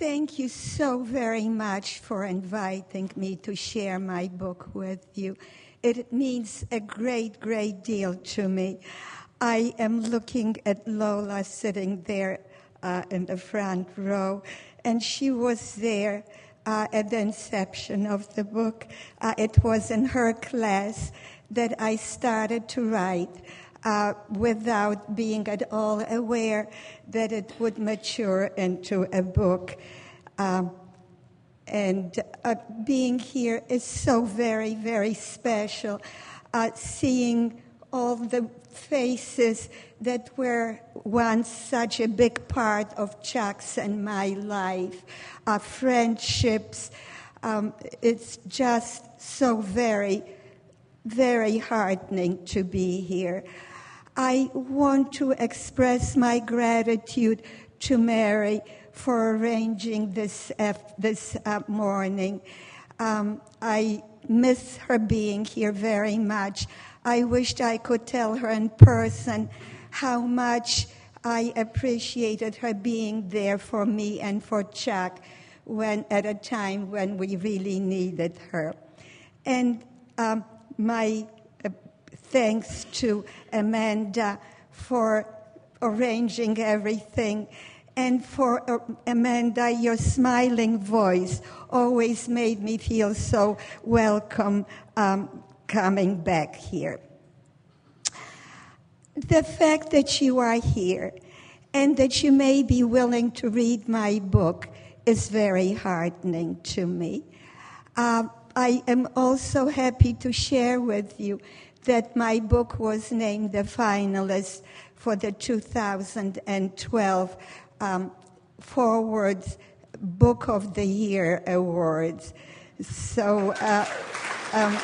Thank you so very much for inviting me to share my book with you. It means a great, great deal to me. I am looking at Lola sitting there uh, in the front row, and she was there uh, at the inception of the book. Uh, it was in her class that I started to write uh, without being at all aware that it would mature into a book. Um, and uh, being here is so very, very special. Uh, seeing all the faces that were once such a big part of Chuck's and my life, uh, friendships. Um, it's just so very, very heartening to be here. I want to express my gratitude to Mary for arranging this, this uh, morning. Um, I miss her being here very much. I wished I could tell her in person how much I appreciated her being there for me and for Chuck when, at a time when we really needed her. And um, my thanks to Amanda for arranging everything. And for uh, Amanda, your smiling voice always made me feel so welcome um, coming back here. The fact that you are here and that you may be willing to read my book is very heartening to me. Uh, I am also happy to share with you that my book was named a finalist for the 2012 um, Forwards Book of the Year Awards. So, uh, um,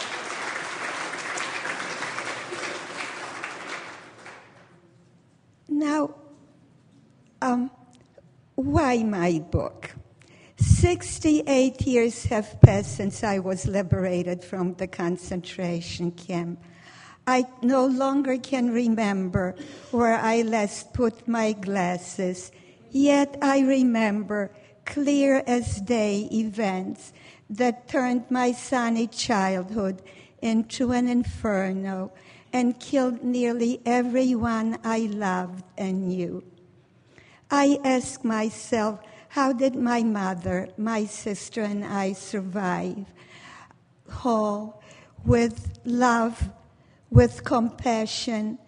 now, um, why my book? 68 years have passed since I was liberated from the concentration camp. I no longer can remember where I last put my glasses, yet I remember clear as day events that turned my sunny childhood into an inferno and killed nearly everyone I loved and knew. I ask myself, how did my mother, my sister, and I survive? Whole, with love, with compassion,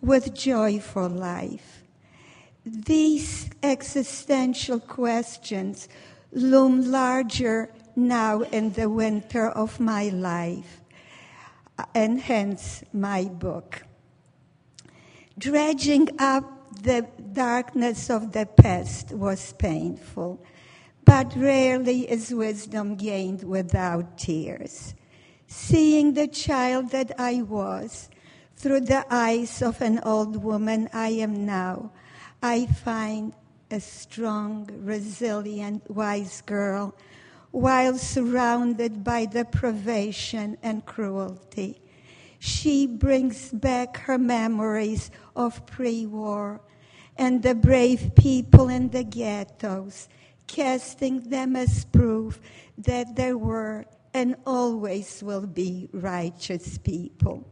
with joy for life. These existential questions loom larger now in the winter of my life, and hence my book. Dredging up the darkness of the past was painful, but rarely is wisdom gained without tears seeing the child that I was through the eyes of an old woman I am now, I find a strong, resilient, wise girl while surrounded by deprivation and cruelty. She brings back her memories of pre war and the brave people in the ghettos, casting them as proof that there were and always will be righteous people.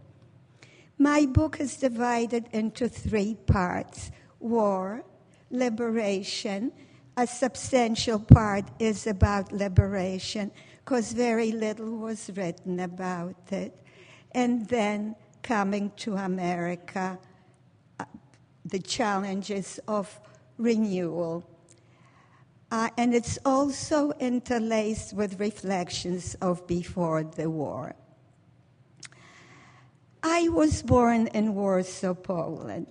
My book is divided into three parts war, liberation. A substantial part is about liberation because very little was written about it. And then coming to America, uh, the challenges of renewal uh, and it's also interlaced with reflections of before the war. I was born in Warsaw, Poland.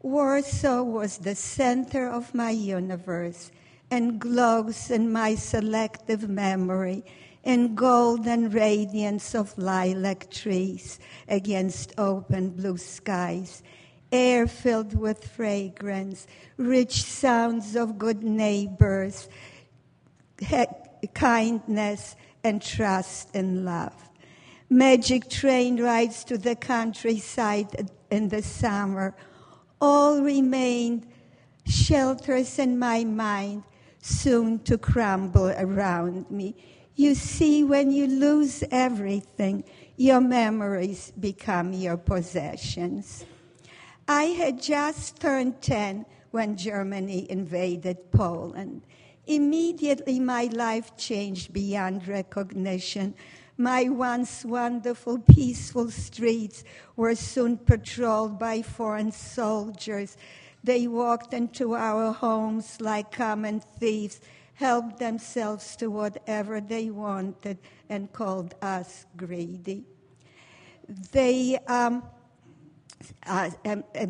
Warsaw was the center of my universe and glows in my selective memory in golden radiance of lilac trees against open blue skies air filled with fragrance, rich sounds of good neighbors, kindness, and trust and love. Magic train rides to the countryside in the summer all remained shelters in my mind soon to crumble around me. You see, when you lose everything, your memories become your possessions. I had just turned 10 when Germany invaded Poland. Immediately, my life changed beyond recognition. My once wonderful, peaceful streets were soon patrolled by foreign soldiers. They walked into our homes like common thieves, helped themselves to whatever they wanted, and called us greedy. They, um, uh, um, uh,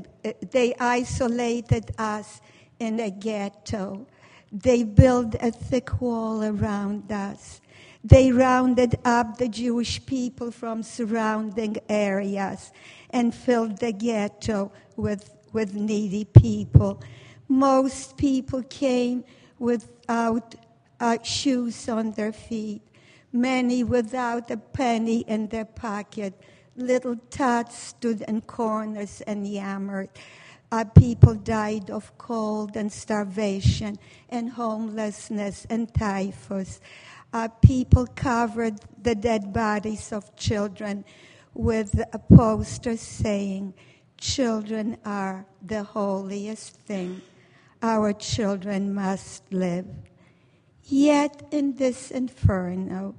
they isolated us in a ghetto. They built a thick wall around us. They rounded up the Jewish people from surrounding areas and filled the ghetto with, with needy people. Most people came without uh, shoes on their feet, many without a penny in their pocket. Little tots stood in corners and yammered. Uh, people died of cold and starvation and homelessness and typhus uh, people covered the dead bodies of children with a poster saying, Children are the holiest thing. Our children must live. Yet in this inferno,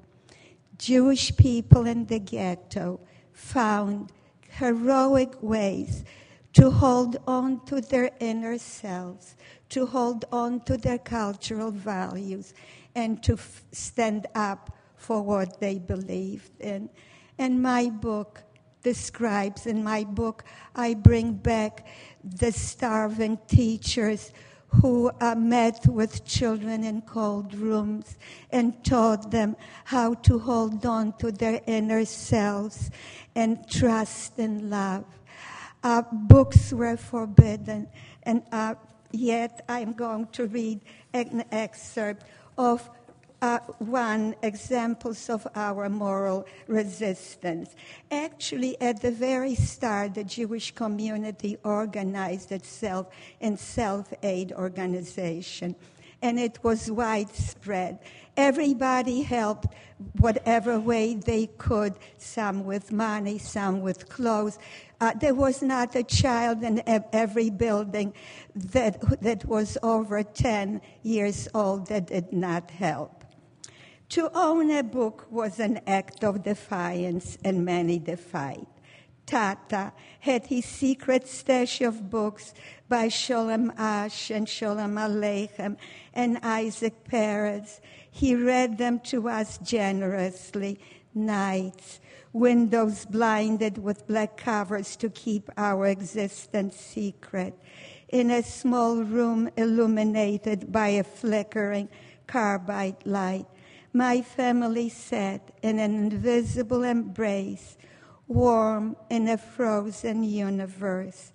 Jewish people in the ghetto found heroic ways to hold on to their inner selves, to hold on to their cultural values, and to f- stand up for what they believed in. And my book describes, in my book, I bring back the starving teachers who uh, met with children in cold rooms and taught them how to hold on to their inner selves and trust and love. Uh, books were forbidden, and uh, yet I'm going to read an excerpt of uh, one examples of our moral resistance. Actually, at the very start, the Jewish community organized itself in self-aid organization, and it was widespread. Everybody helped whatever way they could, some with money, some with clothes. Uh, there was not a child in every building that, that was over 10 years old that did not help. To own a book was an act of defiance, and many defied. Tata had his secret stash of books by Sholem Asch and Sholem Aleichem and Isaac Peretz. He read them to us generously, nights, windows blinded with black covers to keep our existence secret, in a small room illuminated by a flickering carbide light. My family sat in an invisible embrace, warm in a frozen universe.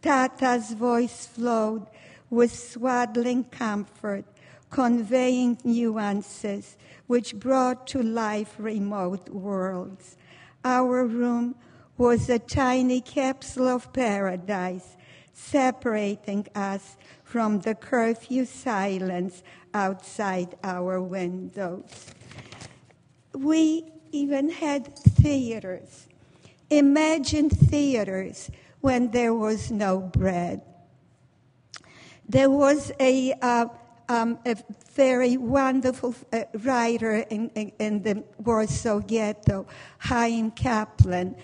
Tata's voice flowed with swaddling comfort, conveying nuances which brought to life remote worlds. Our room was a tiny capsule of paradise, separating us from the curfew silence outside our windows. We even had theaters. Imagine theaters when there was no bread. There was a uh, um, a very wonderful uh, writer in, in, in, the Warsaw Ghetto, Chaim Kaplan,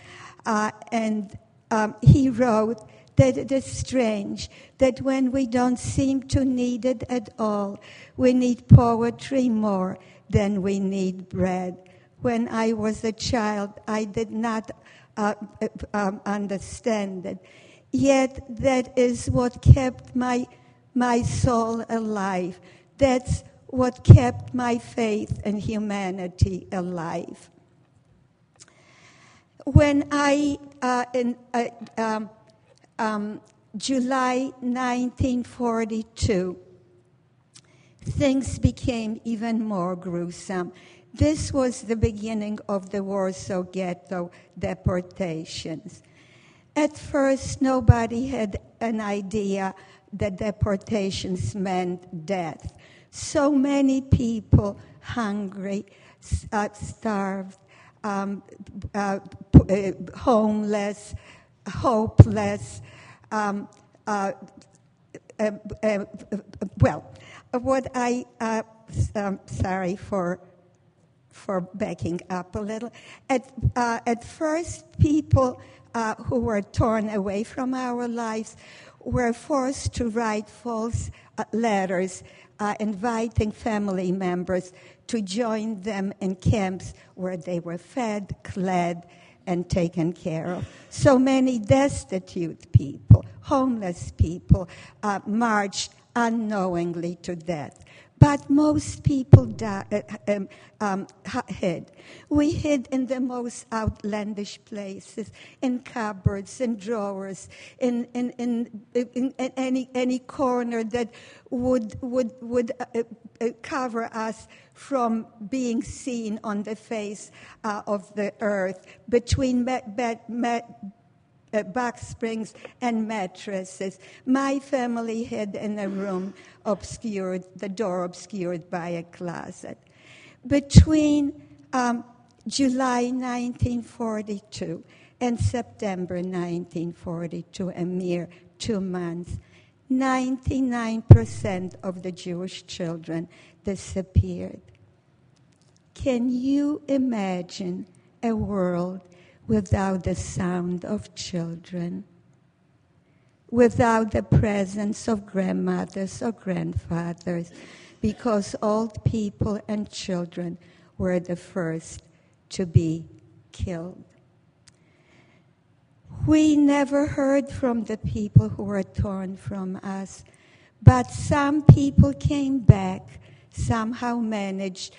uh, and um, he wrote that it is strange that when we don't seem to need it at all, we need poetry more than we need bread. When I was a child, I did not uh, uh um, understand it. Yet that is what kept my my soul alive. That's what kept my faith in humanity alive. When I, uh, in uh, um, um, July 1942, things became even more gruesome. This was the beginning of the Warsaw Ghetto deportations. At first, nobody had an idea that deportations meant death. So many people hungry, uh, starved, um, uh, uh, homeless, hopeless. Um, uh, uh, uh, well, what I, um, sorry for for backing up a little. At, uh, at first, people uh, who were torn away from our lives were forced to write false uh, letters uh, inviting family members to join them in camps where they were fed, clad, and taken care of. So many destitute people, homeless people, uh, marched unknowingly to death. But most people die, uh, um, um, hid. We hid in the most outlandish places, in cupboards, in drawers, in, in, in, in, any, any corner that would, would, would uh, uh, cover us from being seen on the face uh, of the earth, between me- be- me- uh, box springs and mattresses. My family hid in a room obscured, the door obscured by a closet. Between um, July 1942 and September 1942, a mere two months, 99% of the Jewish children disappeared. Can you imagine a world without the sound of children, without the presence of grandmothers or grandfathers, because old people and children were the first to be killed. We never heard from the people who were torn from us, but some people came back, somehow managed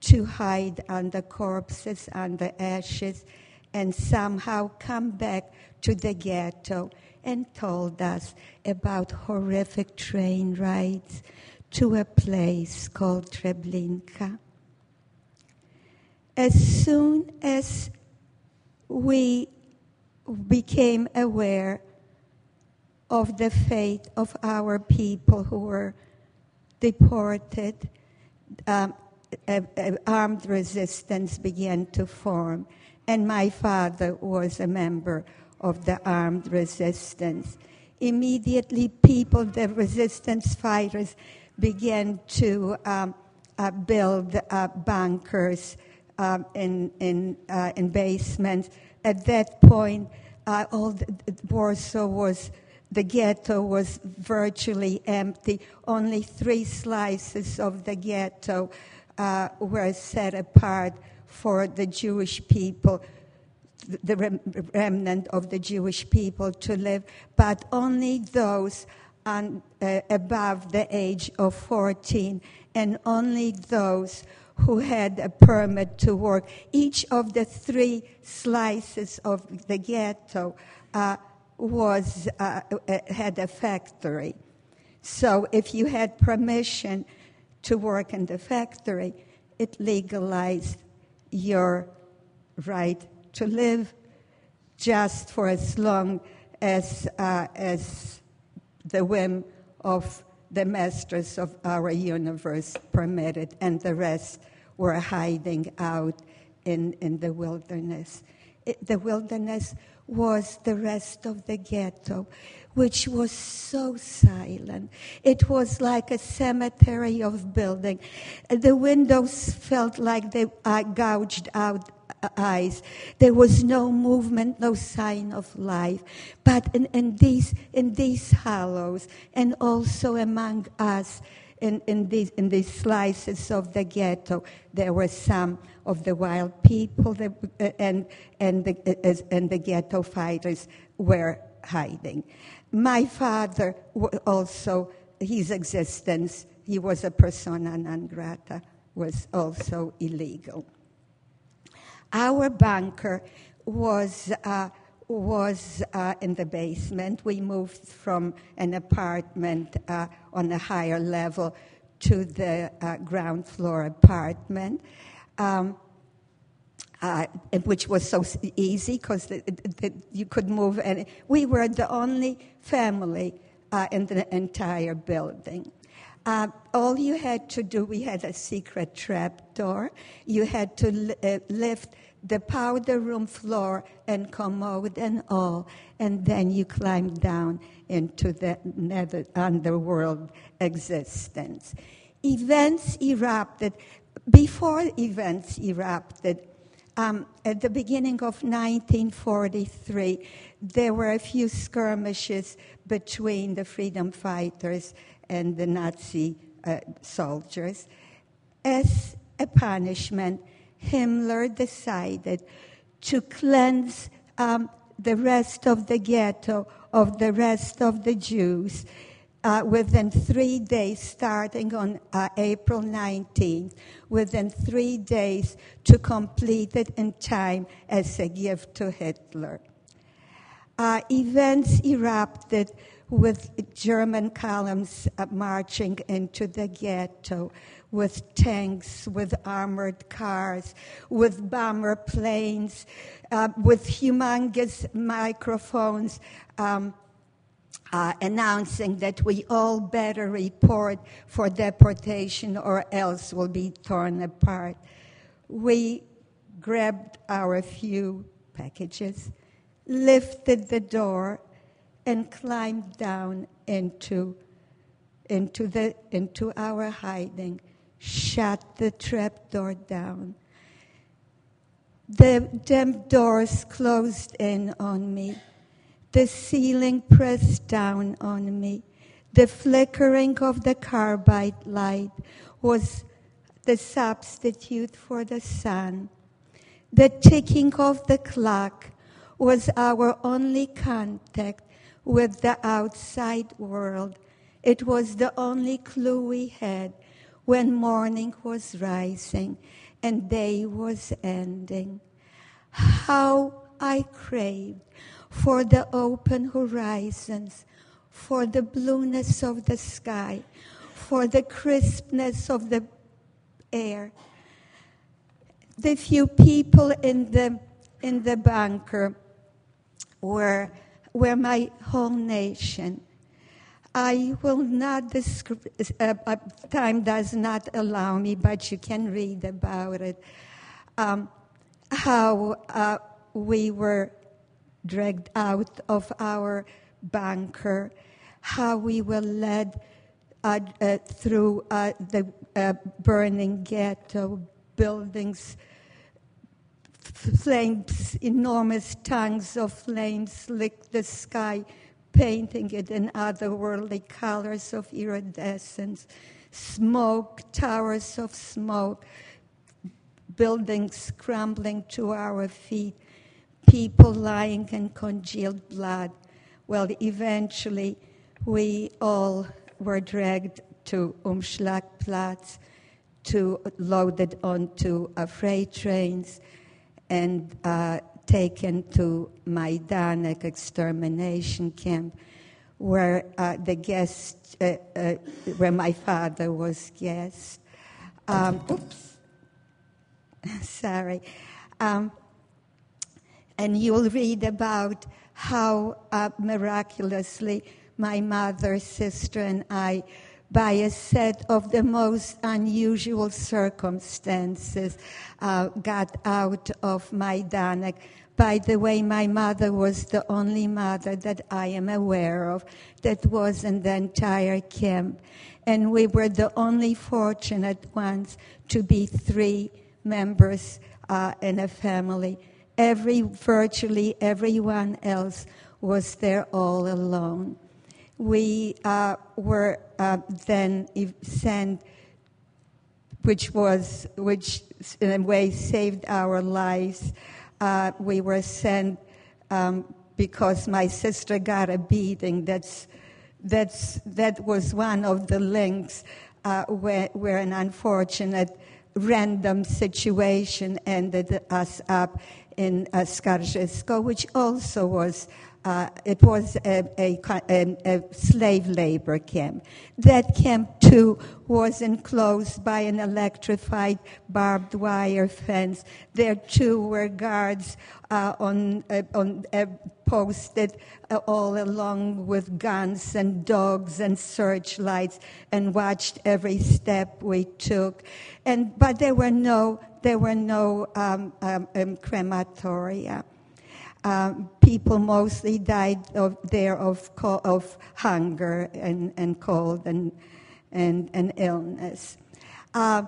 to hide under corpses, under ashes, and somehow come back to the ghetto and told us about horrific train rides to a place called Treblinka. As soon as we became aware of the fate of our people who were deported, um, armed resistance began to form and my father was a member of the armed resistance. Immediately, people, the resistance fighters, began to um, uh, build uh, bunkers um, in, in, uh, in basements. At that point, uh, all the, Warsaw was, the ghetto was virtually empty. Only three slices of the ghetto uh, were set apart for the Jewish people, the remnant of the Jewish people to live, but only those on, uh, above the age of 14 and only those who had a permit to work. Each of the three slices of the ghetto uh, was, uh, uh had a factory. So if you had permission to work in the factory, it legalized your right to live just for as long as, uh, as the whim of the masters of our universe permitted, and the rest were hiding out in, in the wilderness. It, the wilderness was the rest of the ghetto, which was so silent. It was like a cemetery of building. The windows felt like they uh, gouged out uh, eyes. There was no movement, no sign of life. But in, in, these, in these hollows, and also among us, in, in, these, in these slices of the ghetto, there were some of the wild people that, uh, and, and, the, uh, and the ghetto fighters were hiding. My father also, his existence, he was a persona non grata, was also illegal. Our bunker was, uh, was uh, in the basement. We moved from an apartment uh, on a higher level to the uh, ground floor apartment. Um, uh, which was so easy because you could move. And we were the only family uh, in the entire building. Uh, all you had to do, we had a secret trap door. You had to uh, lift the powder room floor and commode and all, and then you climbed down into the nether underworld existence. Events erupted. Before events erupted, um, at the beginning of 1943, there were a few skirmishes between the freedom fighters and the Nazi uh, soldiers. As a punishment, Himmler decided to cleanse um, the rest of the ghetto of the rest of the Jews uh, within three days, starting on uh, April 19th, within three days to complete it in time as a gift to Hitler. Uh, events erupted with German columns uh, marching into the ghetto, with tanks, with armored cars, with bomber planes, uh, with humongous microphones. Um, uh, announcing that we all better report for deportation or else we'll be torn apart. We grabbed our few packages, lifted the door, and climbed down into, into, the, into our hiding, shut the trap door down. The damn doors closed in on me the ceiling pressed down on me. The flickering of the carbide light was the substitute for the sun. The ticking of the clock was our only contact with the outside world. It was the only clue we had when morning was rising and day was ending. How I craved for the open horizons, for the blueness of the sky, for the crispness of the air. The few people in the, in the bunker were, were my whole nation. I will not describe, uh, uh, time does not allow me, but you can read about it. Um, how uh, we were dragged out of our bunker, how we were led uh, uh, through uh, the uh, burning ghetto buildings, flames, enormous tongues of flames licked the sky, painting it in otherworldly colors of iridescence, smoke, towers of smoke, buildings crumbling to our feet people lying in congealed blood. Well, eventually, we all were dragged to Umschlagplatz, to loaded onto uh, freight trains, and uh, taken to Majdanek extermination camp, where uh, the guest, uh, uh, where my father was guest. Um, oops, sorry. Um, and you'll read about how uh, miraculously my mother, sister, and I, by a set of the most unusual circumstances, uh, got out of Majdanek. By the way, my mother was the only mother that I am aware of that was in the entire camp. And we were the only fortunate ones to be three members uh, in a family every, virtually everyone else was there all alone. We uh, were uh, then sent, which was, which in a way saved our lives. Uh, we were sent um, because my sister got a beating. That's, that's, that was one of the links uh, where, where an unfortunate random situation ended us up in uh, Skarżysko, which also was uh, it was a, a, a, slave labor camp. That camp too was enclosed by an electrified barbed wire fence. There too were guards uh, on, uh, on uh, posted uh, all along with guns and dogs and searchlights and watched every step we took. And but there were no there were no um, um, um crematoria. Um, people mostly died of, there of, of hunger and, and cold and, and, and illness. Uh,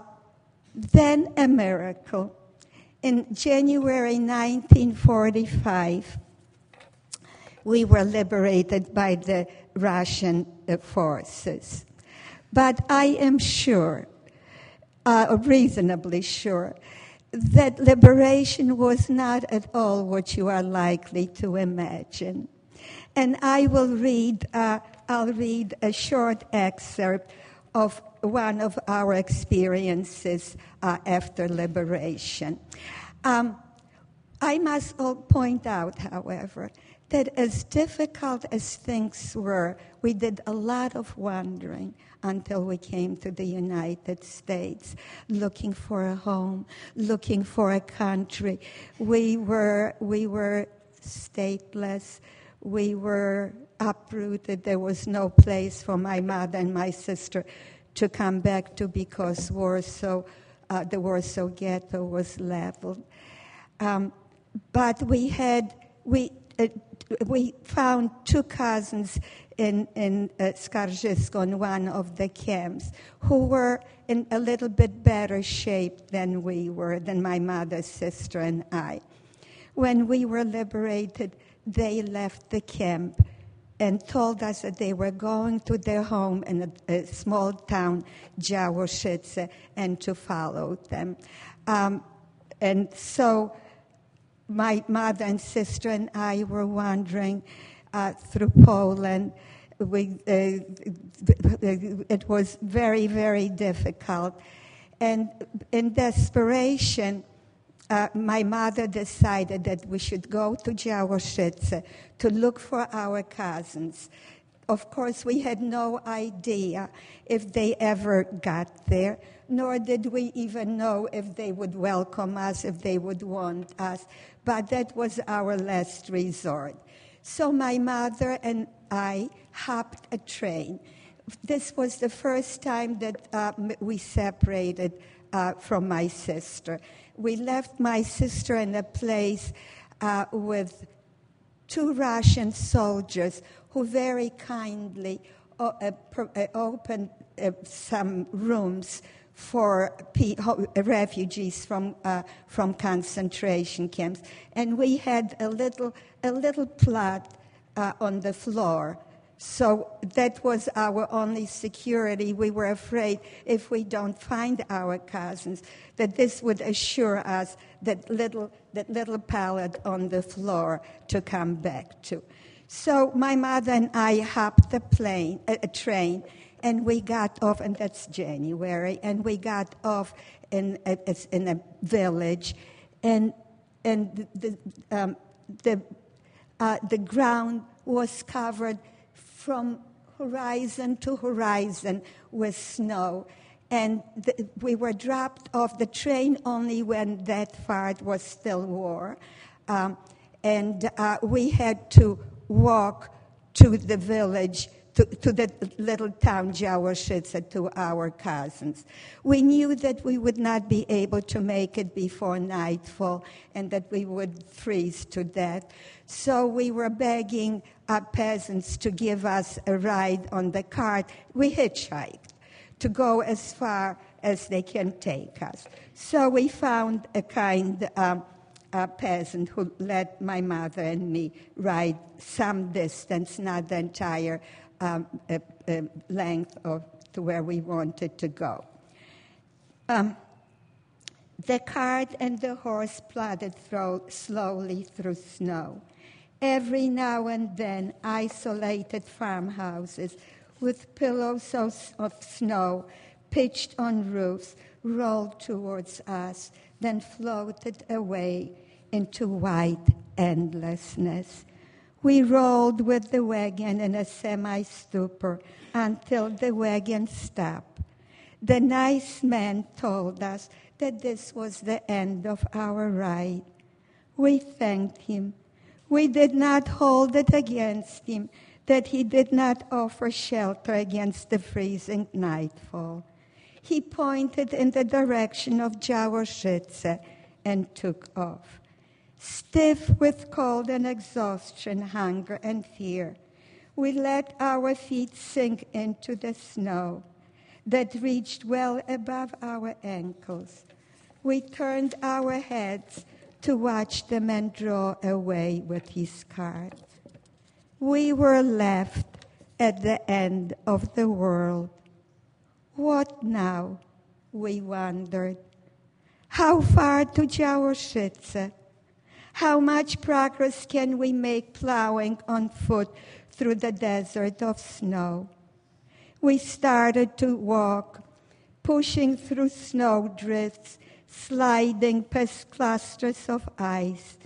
then a miracle. In January 1945, we were liberated by the Russian uh, forces. But I am sure, uh, reasonably sure, that liberation was not at all what you are likely to imagine. And I will read, uh, I'll read a short excerpt of one of our experiences uh, after liberation. Um, I must point out, however, that as difficult as things were, we did a lot of wandering until we came to the United States, looking for a home, looking for a country. We were, we were stateless. We were uprooted. There was no place for my mother and my sister to come back to because Warsaw, uh, the Warsaw Ghetto was leveled. Um, but we had, we, uh, we found two cousins in, in uh, Skarżysko, in one of the camps, who were in a little bit better shape than we were, than my mother's sister and I. When we were liberated, they left the camp and told us that they were going to their home in a, a small town, Działoszyce, and to follow them. Um, and so my mother and sister and I were wandering uh, through Poland. We, uh, it was very, very difficult. And in desperation, uh, my mother decided that we should go to Działoszyce to look for our cousins. Of course, we had no idea if they ever got there, nor did we even know if they would welcome us, if they would want us. But that was our last resort. So my mother and I hopped a train. This was the first time that uh, we separated uh, from my sister. We left my sister in a place uh, with two Russian soldiers who very kindly uh, uh, opened uh, some rooms for refugees from, uh, from concentration camps. And we had a little, a little plot uh, on the floor. So that was our only security. We were afraid if we don't find our cousins, that this would assure us that little, that little pallet on the floor to come back to. So my mother and I hopped a plane, a, a train, and we got off, and that's January, and we got off in a, in a village, and, and the, um, the, uh, the ground was covered from horizon to horizon with snow. And the, we were dropped off the train only when that part was still war. Um, and uh, we had to walk to the village to, to the little town Działoszyce to our cousins. We knew that we would not be able to make it before nightfall and that we would freeze to death. So we were begging our peasants to give us a ride on the cart. We hitchhiked to go as far as they can take us. So we found a kind um, a peasant who let my mother and me ride some distance, not the entire um, a, length of, to where we wanted to go. Um, the cart and the horse plodded slowly through snow. Every now and then, isolated farmhouses with pillows of snow pitched on roofs rolled towards us, then floated away into white endlessness. We rolled with the wagon in a semi stupor until the wagon stopped. The nice man told us that this was the end of our ride. We thanked him. We did not hold it against him that he did not offer shelter against the freezing nightfall. He pointed in the direction of Jaworzyce and took off. Stiff with cold and exhaustion, hunger and fear, we let our feet sink into the snow that reached well above our ankles. We turned our heads to watch the man draw away with his cart. We were left at the end of the world. What now? We wondered. How far to Jaworzyce? How much progress can we make plowing on foot through the desert of snow? We started to walk, pushing through snow drifts, sliding past clusters of ice.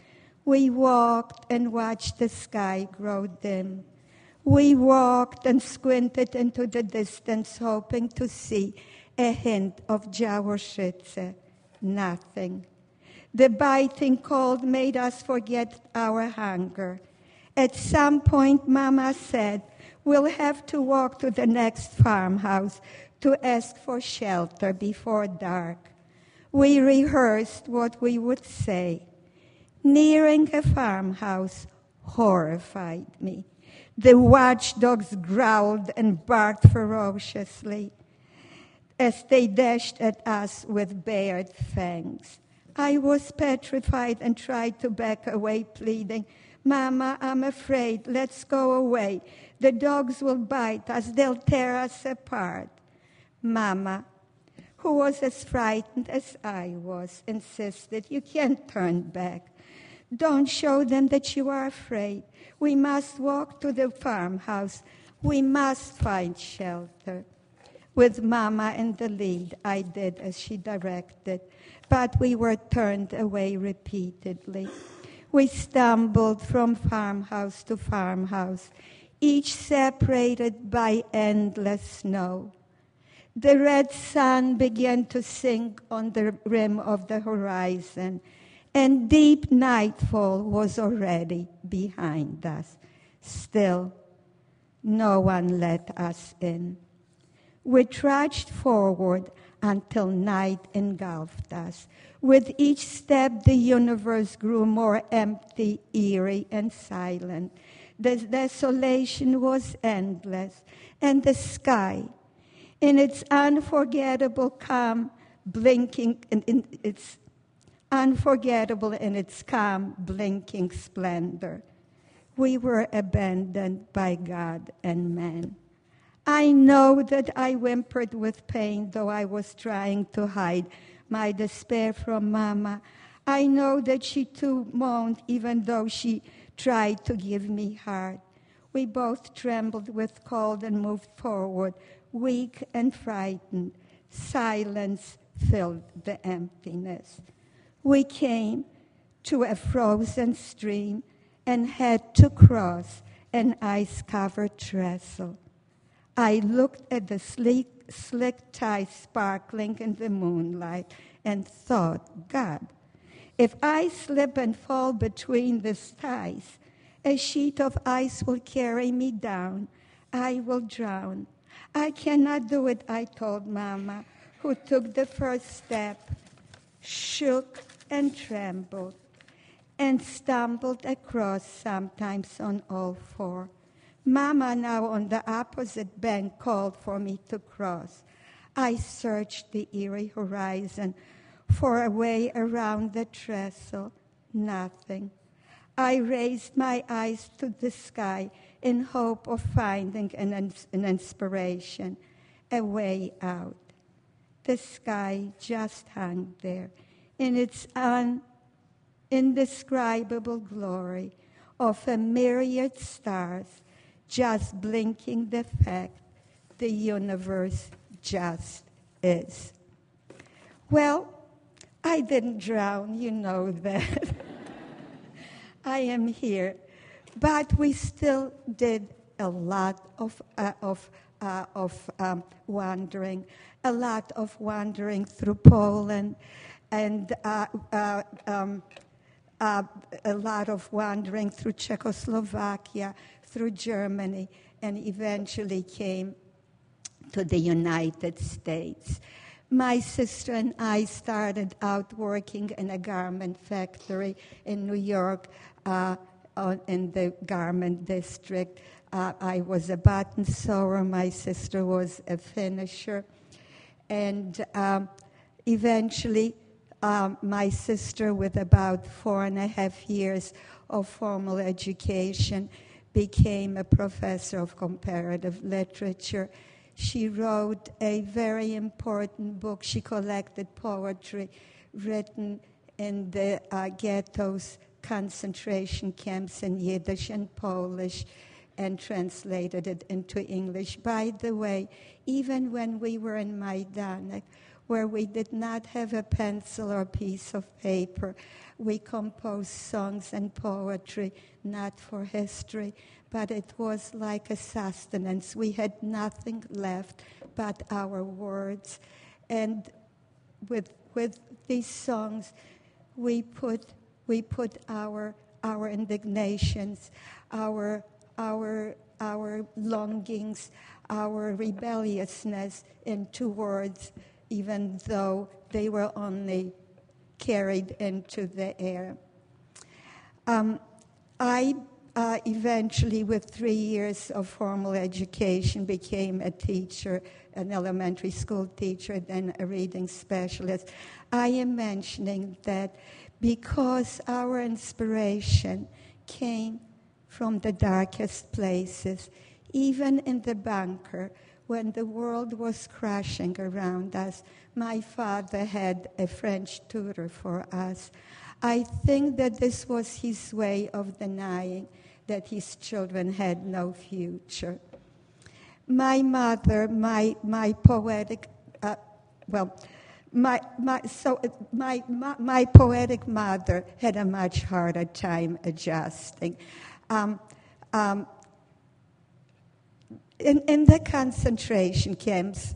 We walked and watched the sky grow dim. We walked and squinted into the distance, hoping to see a hint of Jaworzyce. Nothing. The biting cold made us forget our hunger. At some point, Mama said, We'll have to walk to the next farmhouse to ask for shelter before dark. We rehearsed what we would say. Nearing a farmhouse horrified me. The watchdogs growled and barked ferociously as they dashed at us with bared fangs. I was petrified and tried to back away, pleading, Mama, I'm afraid. Let's go away. The dogs will bite us. They'll tear us apart. Mama, who was as frightened as I was, insisted, You can't turn back. Don't show them that you are afraid. We must walk to the farmhouse. We must find shelter. With Mama in the lead, I did as she directed but we were turned away repeatedly. We stumbled from farmhouse to farmhouse, each separated by endless snow. The red sun began to sink on the rim of the horizon, and deep nightfall was already behind us. Still, no one let us in. We trudged forward until night engulfed us. With each step, the universe grew more empty, eerie, and silent. The desolation was endless, and the sky, in its unforgettable calm, blinking, in, in its unforgettable in its calm, blinking splendor. We were abandoned by God and man. I know that I whimpered with pain, though I was trying to hide my despair from Mama. I know that she too moaned, even though she tried to give me heart. We both trembled with cold and moved forward, weak and frightened. Silence filled the emptiness. We came to a frozen stream and had to cross an ice covered trestle. I looked at the sleek, slick ties sparkling in the moonlight and thought, God, if I slip and fall between the ties, a sheet of ice will carry me down. I will drown. I cannot do it, I told Mama, who took the first step, shook and trembled, and stumbled across sometimes on all four. Mama, now on the opposite bank, called for me to cross. I searched the eerie horizon for a way around the trestle. Nothing. I raised my eyes to the sky in hope of finding an, an inspiration, a way out. The sky just hung there in its indescribable glory of a myriad stars just blinking the fact the universe just is. Well, I didn't drown, you know that. I am here but we still did a lot of, uh, of, uh, of um, wandering, a lot of wandering through Poland, and uh, uh um, uh, a lot of wandering through Czechoslovakia, through Germany, and eventually came to the United States. My sister and I started out working in a garment factory in New York uh, in the garment district. Uh, I was a button sewer, my sister was a finisher. And um, eventually, um, my sister, with about four and a half years of formal education, became a professor of comparative literature. She wrote a very important book. She collected poetry written in the uh, ghettos, concentration camps in Yiddish and Polish and translated it into English. By the way, even when we were in Majdanek, where we did not have a pencil or a piece of paper, we composed songs and poetry, not for history, but it was like a sustenance. We had nothing left but our words. And with, with these songs, we put, we put our, our indignations, our our, our longings, our rebelliousness into words, even though they were only carried into the air. Um, I uh, eventually, with three years of formal education, became a teacher, an elementary school teacher, then a reading specialist. I am mentioning that because our inspiration came from the darkest places, even in the bunker when the world was crashing around us. My father had a French tutor for us. I think that this was his way of denying that his children had no future. My mother, my, my poetic, uh, well, my, my, so my, my, my poetic mother had a much harder time adjusting. Um, um, in, in the concentration camps,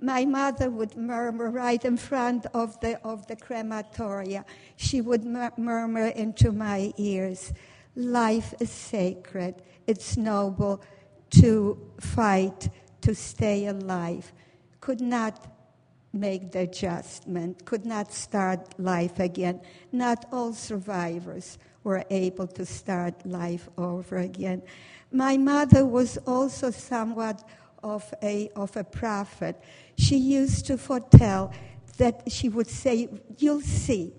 my mother would murmur right in front of the, of the crematoria. She would murmur into my ears, Life is sacred. It's noble to fight, to stay alive. Could not make the adjustment, could not start life again. Not all survivors were able to start life over again. My mother was also somewhat of a, of a prophet. She used to foretell that she would say, You'll see.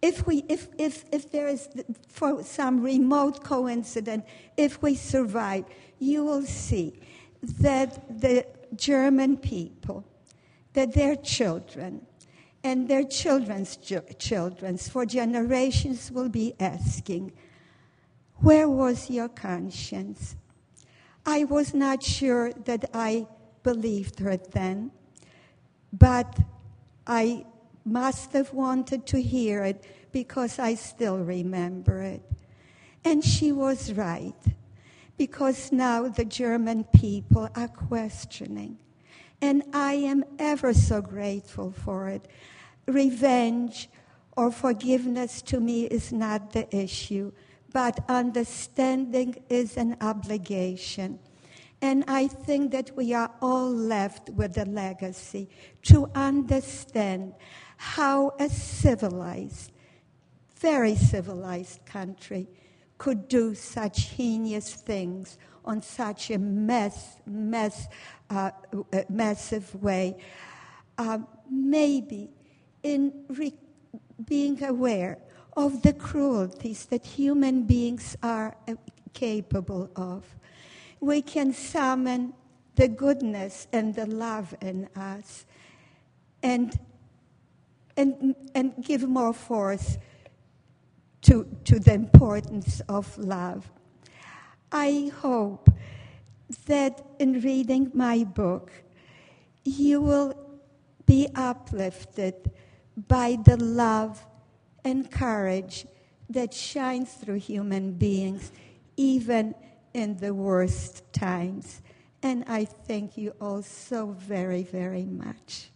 If, we, if, if, if there is, for some remote coincidence, if we survive, you will see that the German people, that their children, and their children's children's for generations will be asking, Where was your conscience? I was not sure that I believed her then, but I must have wanted to hear it because I still remember it. And she was right, because now the German people are questioning and I am ever so grateful for it. Revenge or forgiveness to me is not the issue, but understanding is an obligation. And I think that we are all left with a legacy to understand how a civilized, very civilized country could do such heinous things on such a mess, mess, uh, massive way. Uh, maybe in re- being aware of the cruelties that human beings are uh, capable of, we can summon the goodness and the love in us and, and, and give more force to, to the importance of love. I hope that in reading my book, you will be uplifted by the love and courage that shines through human beings, even in the worst times. And I thank you all so very, very much.